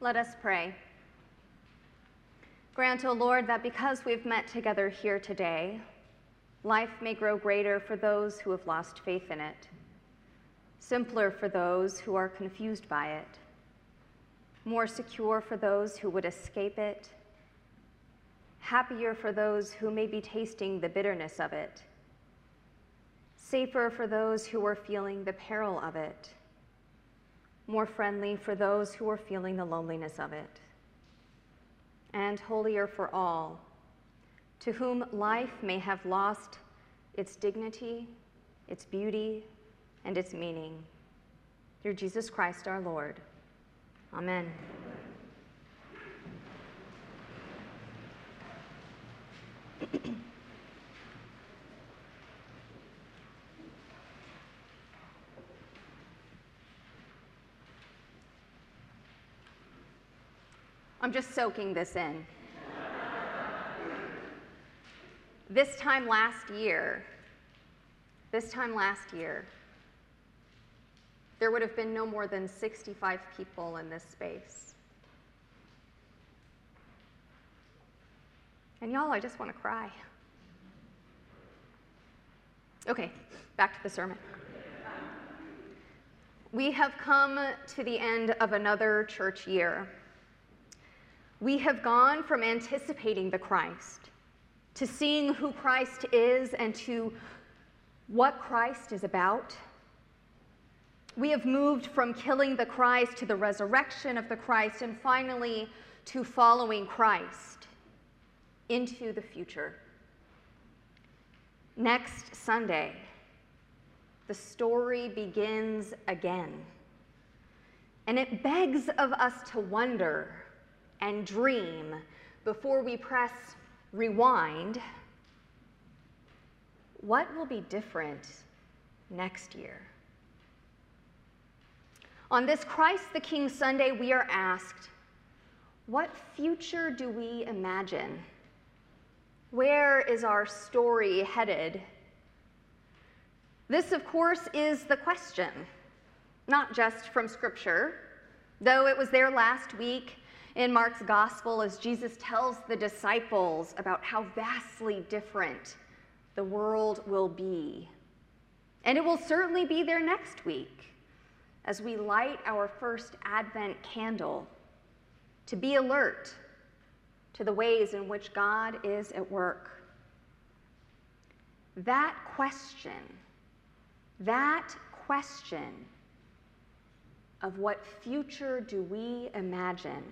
Let us pray. Grant, O Lord, that because we've met together here today, life may grow greater for those who have lost faith in it, simpler for those who are confused by it, more secure for those who would escape it, happier for those who may be tasting the bitterness of it, safer for those who are feeling the peril of it more friendly for those who are feeling the loneliness of it, and holier for all, to whom life may have lost its dignity, its beauty, and its meaning. Through Jesus Christ our Lord. Amen. I'm just soaking this in. this time last year, this time last year, there would have been no more than 65 people in this space. And y'all, I just want to cry. Okay, back to the sermon. We have come to the end of another church year. We have gone from anticipating the Christ to seeing who Christ is and to what Christ is about. We have moved from killing the Christ to the resurrection of the Christ and finally to following Christ into the future. Next Sunday, the story begins again. And it begs of us to wonder and dream before we press rewind, what will be different next year? On this Christ the King Sunday, we are asked, what future do we imagine? Where is our story headed? This, of course, is the question, not just from Scripture, though it was there last week in Mark's gospel as Jesus tells the disciples about how vastly different the world will be. And it will certainly be there next week as we light our first Advent candle to be alert to the ways in which God is at work. That question, that question of what future do we imagine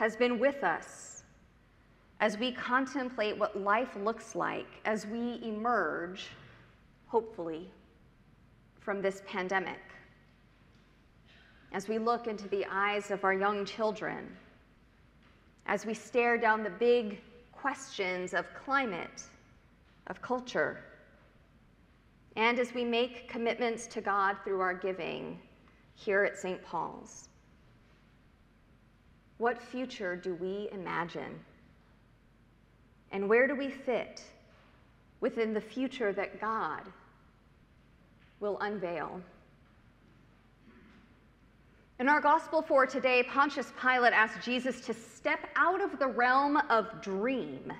has been with us as we contemplate what life looks like as we emerge, hopefully, from this pandemic. As we look into the eyes of our young children, as we stare down the big questions of climate, of culture, and as we make commitments to God through our giving here at St. Paul's. What future do we imagine? And where do we fit within the future that God will unveil? In our gospel for today, Pontius Pilate asked Jesus to step out of the realm of dream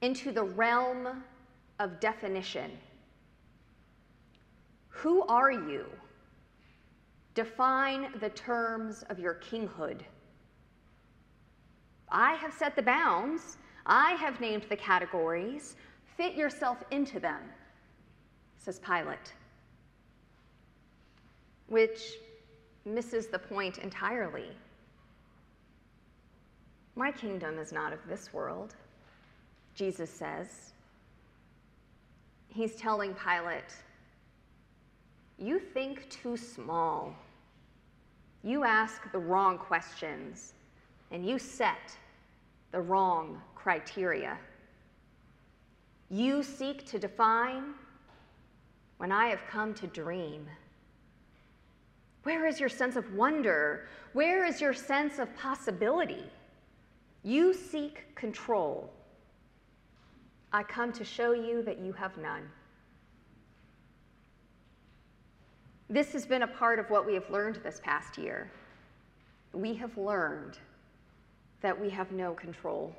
into the realm of definition. Who are you? Define the terms of your kinghood. I have set the bounds, I have named the categories. Fit yourself into them, says Pilate, which misses the point entirely. My kingdom is not of this world, Jesus says. He's telling Pilate, You think too small. You ask the wrong questions, and you set the wrong criteria. You seek to define when I have come to dream. Where is your sense of wonder? Where is your sense of possibility? You seek control. I come to show you that you have none. This has been a part of what we have learned this past year. we have learned that we have no control.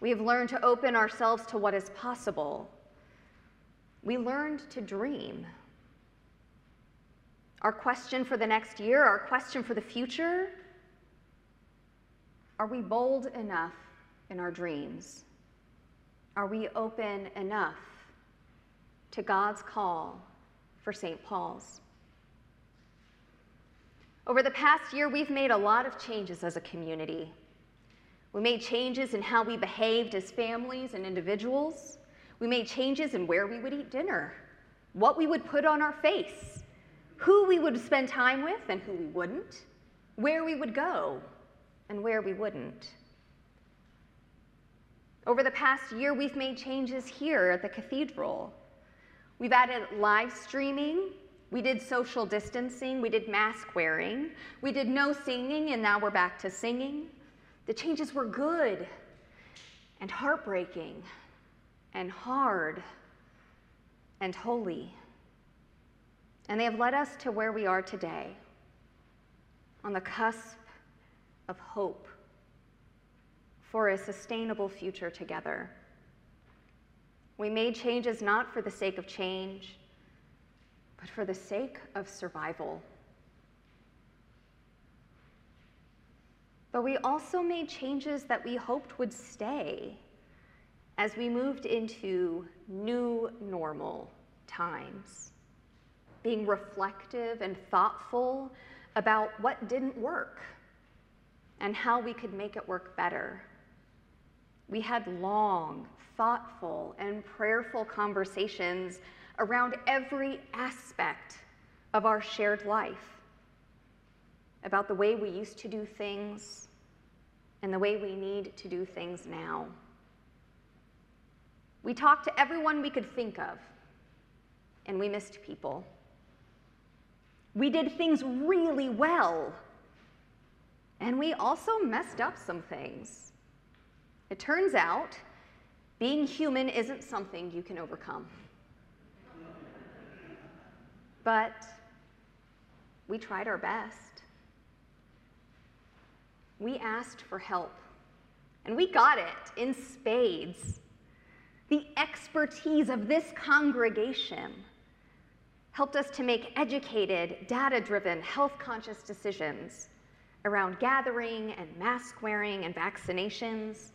We have learned to open ourselves to what is possible. We learned to dream. Our question for the next year, our question for the future are we bold enough in our dreams? Are we open enough to God's call for St. Paul's? Over the past year, we've made a lot of changes as a community. We made changes in how we behaved as families and individuals. We made changes in where we would eat dinner, what we would put on our face, who we would spend time with and who we wouldn't, where we would go and where we wouldn't. Over the past year, we've made changes here at the cathedral. We've added live streaming. We did social distancing. We did mask wearing. We did no singing, and now we're back to singing. The changes were good and heartbreaking and hard and holy. And they have led us to where we are today, on the cusp of hope for a sustainable future together. We made changes not for the sake of change, but for the sake of survival. But we also made changes that we hoped would stay as we moved into new normal times, being reflective and thoughtful about what didn't work and how we could make it work better. We had long, thoughtful, and prayerful conversations around every aspect of our shared life about the way we used to do things and the way we need to do things now. We talked to everyone we could think of, and we missed people. We did things really well, and we also messed up some things. It turns out being human isn't something you can overcome. But we tried our best. We asked for help, and we got it in spades. The expertise of this congregation helped us to make educated, data driven, health conscious decisions around gathering and mask wearing and vaccinations.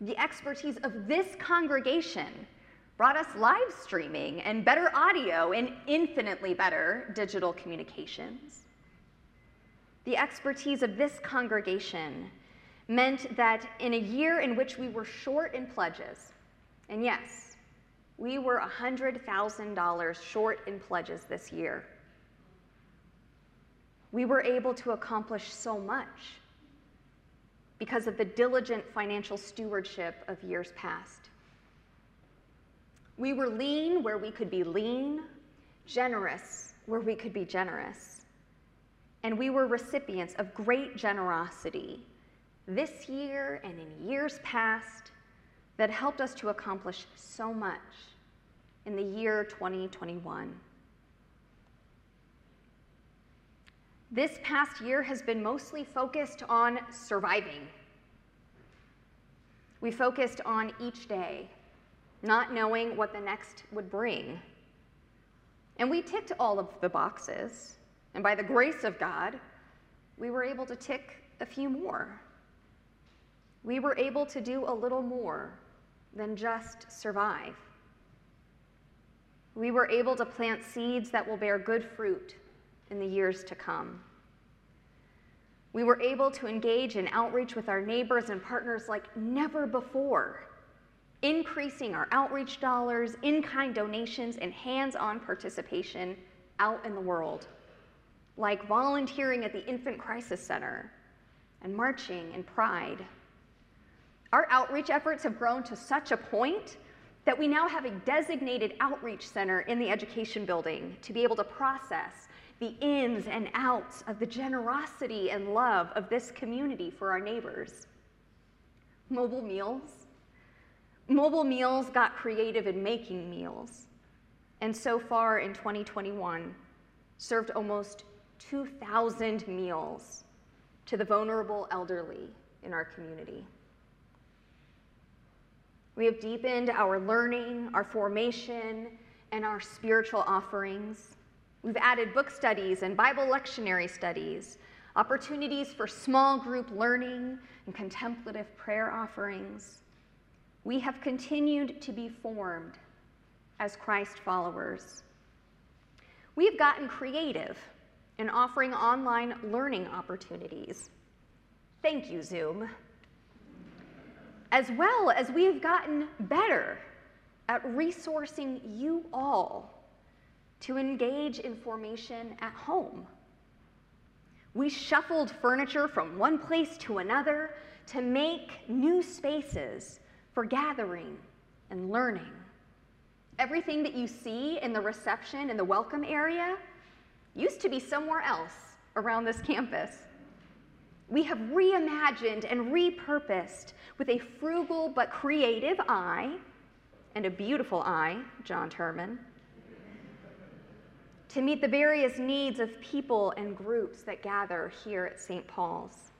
The expertise of this congregation brought us live streaming and better audio and infinitely better digital communications. The expertise of this congregation meant that in a year in which we were short in pledges, and yes, we were $100,000 short in pledges this year, we were able to accomplish so much because of the diligent financial stewardship of years past. We were lean where we could be lean, generous where we could be generous. And we were recipients of great generosity this year and in years past that helped us to accomplish so much in the year 2021. This past year has been mostly focused on surviving. We focused on each day, not knowing what the next would bring. And we ticked all of the boxes, and by the grace of God, we were able to tick a few more. We were able to do a little more than just survive. We were able to plant seeds that will bear good fruit in the years to come. We were able to engage in outreach with our neighbors and partners like never before, increasing our outreach dollars, in kind donations, and hands on participation out in the world, like volunteering at the Infant Crisis Center and marching in Pride. Our outreach efforts have grown to such a point that we now have a designated outreach center in the education building to be able to process the ins and outs of the generosity and love of this community for our neighbors. Mobile meals. Mobile meals got creative in making meals, and so far in 2021, served almost 2,000 meals to the vulnerable elderly in our community. We have deepened our learning, our formation, and our spiritual offerings. We've added book studies and Bible lectionary studies, opportunities for small group learning and contemplative prayer offerings. We have continued to be formed as Christ followers. We have gotten creative in offering online learning opportunities. Thank you, Zoom. As well as we have gotten better at resourcing you all to engage in formation at home. We shuffled furniture from one place to another to make new spaces for gathering and learning. Everything that you see in the reception and the welcome area used to be somewhere else around this campus. We have reimagined and repurposed with a frugal but creative eye and a beautiful eye, John Turman, to meet the various needs of people and groups that gather here at St. Paul's.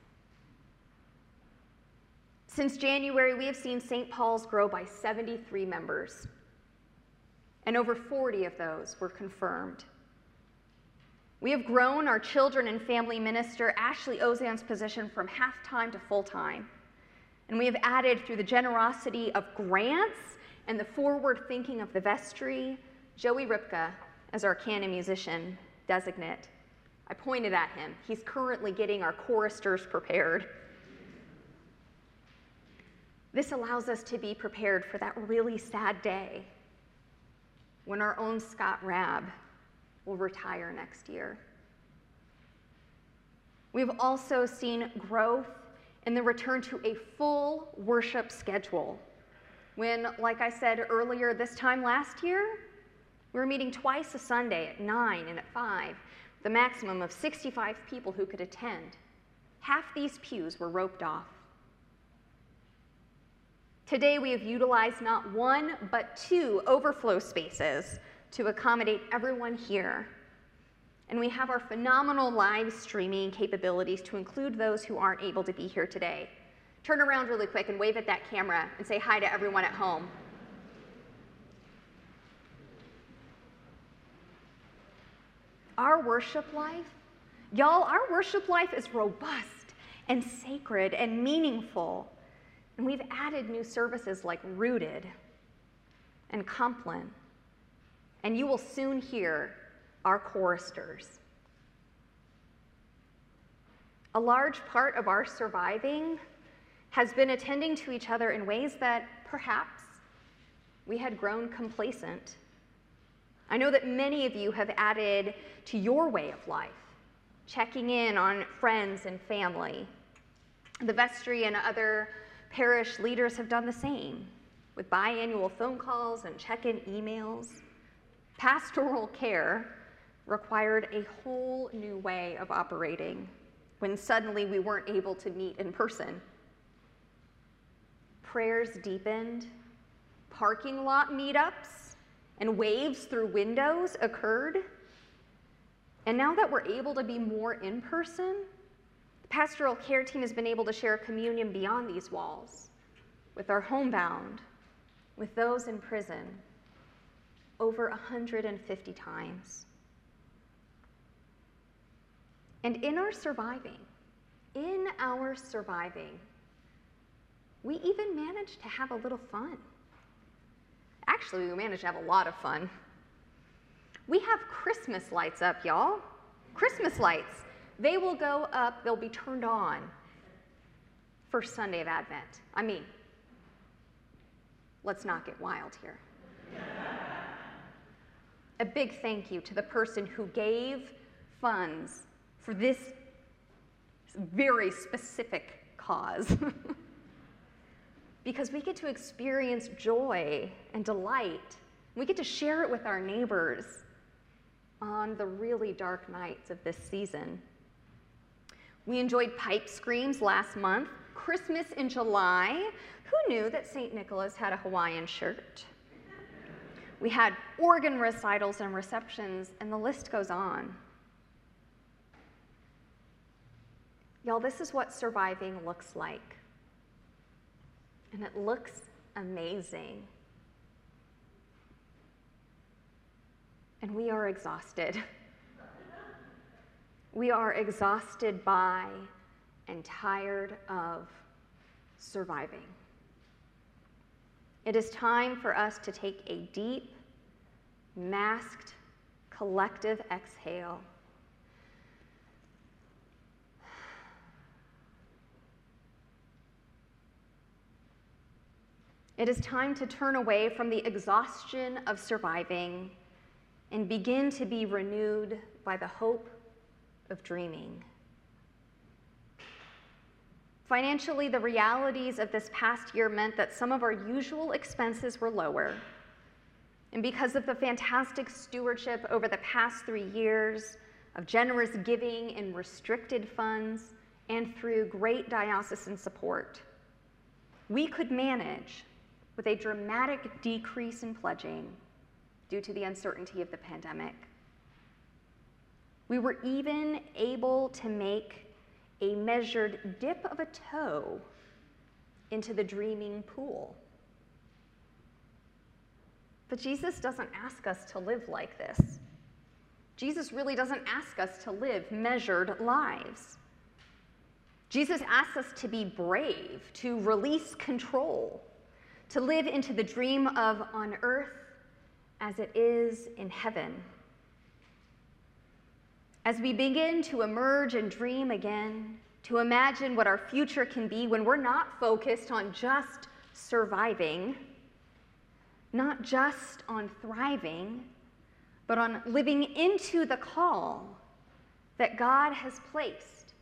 Since January, we have seen St. Paul's grow by 73 members, and over 40 of those were confirmed. We have grown our children and family minister, Ashley Ozan's position from half time to full time. And we have added, through the generosity of grants and the forward thinking of the vestry, Joey Ripka as our canon musician designate. I pointed at him. He's currently getting our choristers prepared. This allows us to be prepared for that really sad day when our own Scott Rabb will retire next year. We've also seen growth in the return to a full worship schedule. When, like I said earlier, this time last year, we were meeting twice a Sunday at 9 and at 5, the maximum of 65 people who could attend. Half these pews were roped off. Today, we have utilized not one, but two overflow spaces to accommodate everyone here. And we have our phenomenal live streaming capabilities to include those who aren't able to be here today. Turn around really quick and wave at that camera and say hi to everyone at home. Our worship life, y'all, our worship life is robust and sacred and meaningful. And we've added new services like Rooted and Compline. And you will soon hear our choristers. A large part of our surviving has been attending to each other in ways that perhaps we had grown complacent. I know that many of you have added to your way of life, checking in on friends and family. The vestry and other parish leaders have done the same with biannual phone calls and check in emails. Pastoral care required a whole new way of operating when suddenly we weren't able to meet in person. Prayers deepened, parking lot meetups and waves through windows occurred. And now that we're able to be more in person, pastoral care team has been able to share communion beyond these walls with our homebound, with those in prison, over 150 times. And in our surviving, in our surviving, we even managed to have a little fun. Actually, we managed to have a lot of fun. We have Christmas lights up, y'all. Christmas lights. They will go up, they'll be turned on first Sunday of Advent. I mean, let's not get wild here. a big thank you to the person who gave funds for this very specific cause. because we get to experience joy and delight. We get to share it with our neighbors on the really dark nights of this season. We enjoyed pipe screams last month, Christmas in July. Who knew that St. Nicholas had a Hawaiian shirt? We had organ recitals and receptions, and the list goes on. Y'all, this is what surviving looks like. And it looks amazing. And we are exhausted. we are exhausted by and tired of surviving. It is time for us to take a deep, masked, collective exhale. It is time to turn away from the exhaustion of surviving and begin to be renewed by the hope of dreaming. Financially, the realities of this past year meant that some of our usual expenses were lower. And because of the fantastic stewardship over the past three years of generous giving in restricted funds and through great diocesan support, we could manage with a dramatic decrease in pledging due to the uncertainty of the pandemic. We were even able to make a measured dip of a toe into the dreaming pool. But Jesus doesn't ask us to live like this. Jesus really doesn't ask us to live measured lives. Jesus asks us to be brave, to release control, to live into the dream of on earth as it is in heaven. As we begin to emerge and dream again, to imagine what our future can be when we're not focused on just surviving, not just on thriving, but on living into the call that God has placed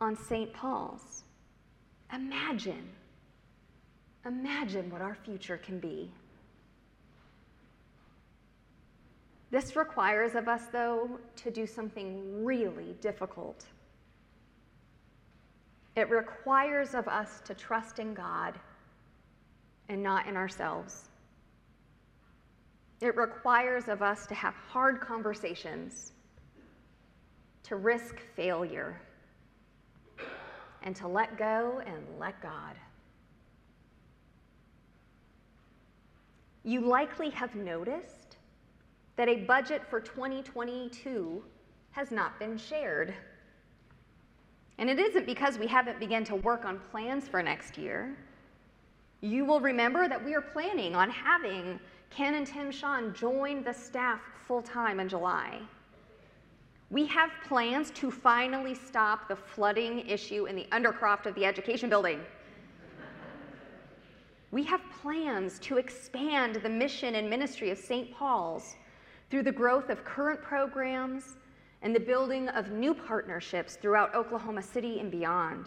on St. Paul's. Imagine, imagine what our future can be. This requires of us, though, to do something really difficult. It requires of us to trust in God and not in ourselves. It requires of us to have hard conversations, to risk failure, and to let go and let God. You likely have noticed that a budget for 2022 has not been shared. And it isn't because we haven't begun to work on plans for next year. You will remember that we are planning on having Ken and Tim Sean join the staff full time in July. We have plans to finally stop the flooding issue in the undercroft of the education building. we have plans to expand the mission and ministry of St. Paul's through the growth of current programs and the building of new partnerships throughout Oklahoma City and beyond.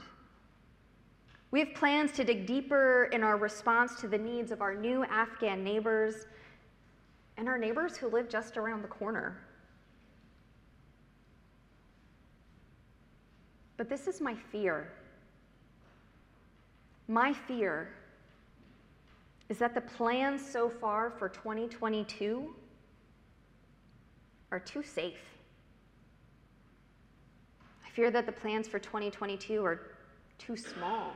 We have plans to dig deeper in our response to the needs of our new Afghan neighbors and our neighbors who live just around the corner. But this is my fear. My fear is that the plans so far for 2022 are too safe. I fear that the plans for 2022 are too small.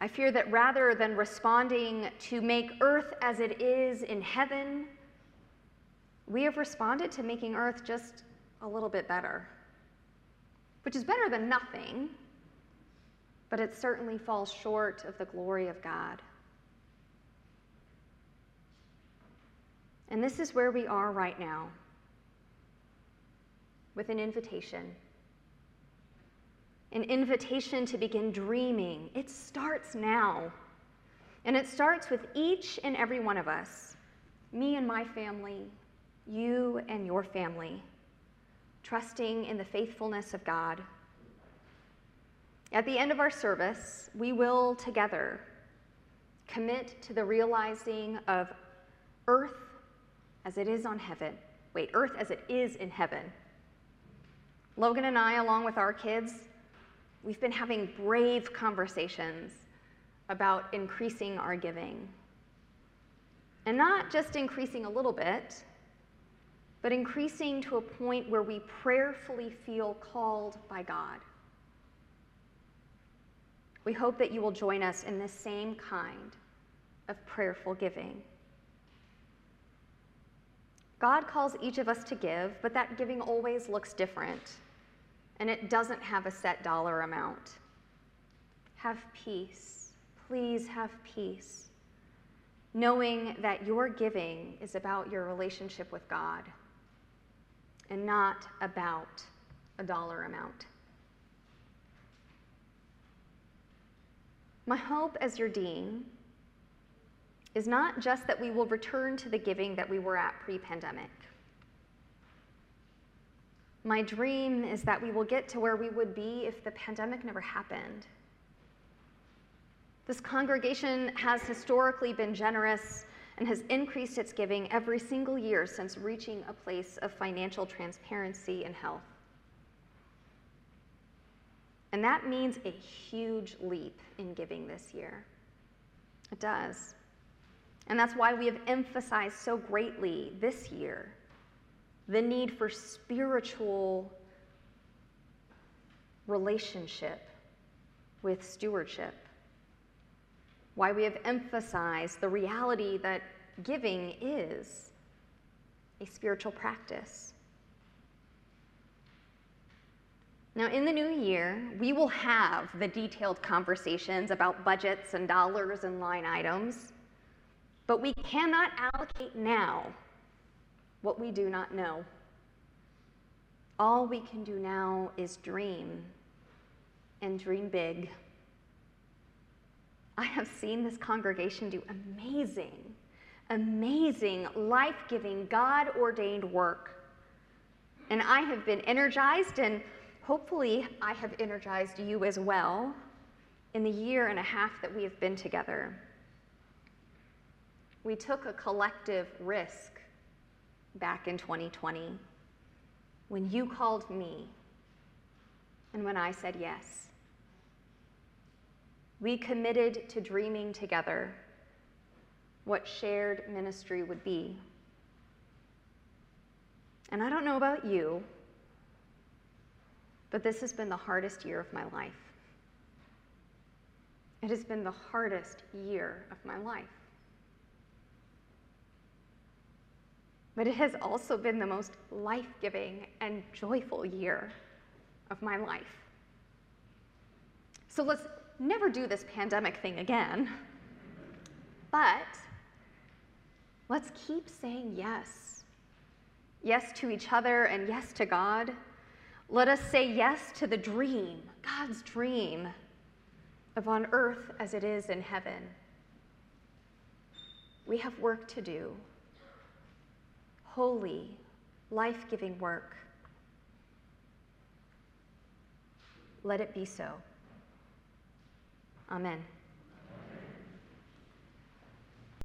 I fear that rather than responding to make earth as it is in heaven, we have responded to making earth just a little bit better, which is better than nothing, but it certainly falls short of the glory of God. And this is where we are right now with an invitation. An invitation to begin dreaming. It starts now. And it starts with each and every one of us me and my family, you and your family, trusting in the faithfulness of God. At the end of our service, we will together commit to the realizing of earth as it is on heaven. Wait, earth as it is in heaven. Logan and I, along with our kids, we've been having brave conversations about increasing our giving. And not just increasing a little bit, but increasing to a point where we prayerfully feel called by God. We hope that you will join us in this same kind of prayerful giving. God calls each of us to give, but that giving always looks different, and it doesn't have a set dollar amount. Have peace. Please have peace, knowing that your giving is about your relationship with God and not about a dollar amount. My hope as your dean is not just that we will return to the giving that we were at pre pandemic. My dream is that we will get to where we would be if the pandemic never happened. This congregation has historically been generous and has increased its giving every single year since reaching a place of financial transparency and health. And that means a huge leap in giving this year. It does. And that's why we have emphasized so greatly this year the need for spiritual relationship with stewardship. Why we have emphasized the reality that giving is a spiritual practice. Now, in the new year, we will have the detailed conversations about budgets and dollars and line items, but we cannot allocate now what we do not know. All we can do now is dream and dream big. I have seen this congregation do amazing, amazing, life giving, God ordained work. And I have been energized and Hopefully, I have energized you as well in the year and a half that we have been together. We took a collective risk back in 2020 when you called me and when I said yes. We committed to dreaming together what shared ministry would be. And I don't know about you, but this has been the hardest year of my life. It has been the hardest year of my life. But it has also been the most life giving and joyful year of my life. So let's never do this pandemic thing again. But let's keep saying yes. Yes to each other and yes to God. Let us say yes to the dream, God's dream of on earth as it is in heaven. We have work to do holy, life giving work. Let it be so. Amen.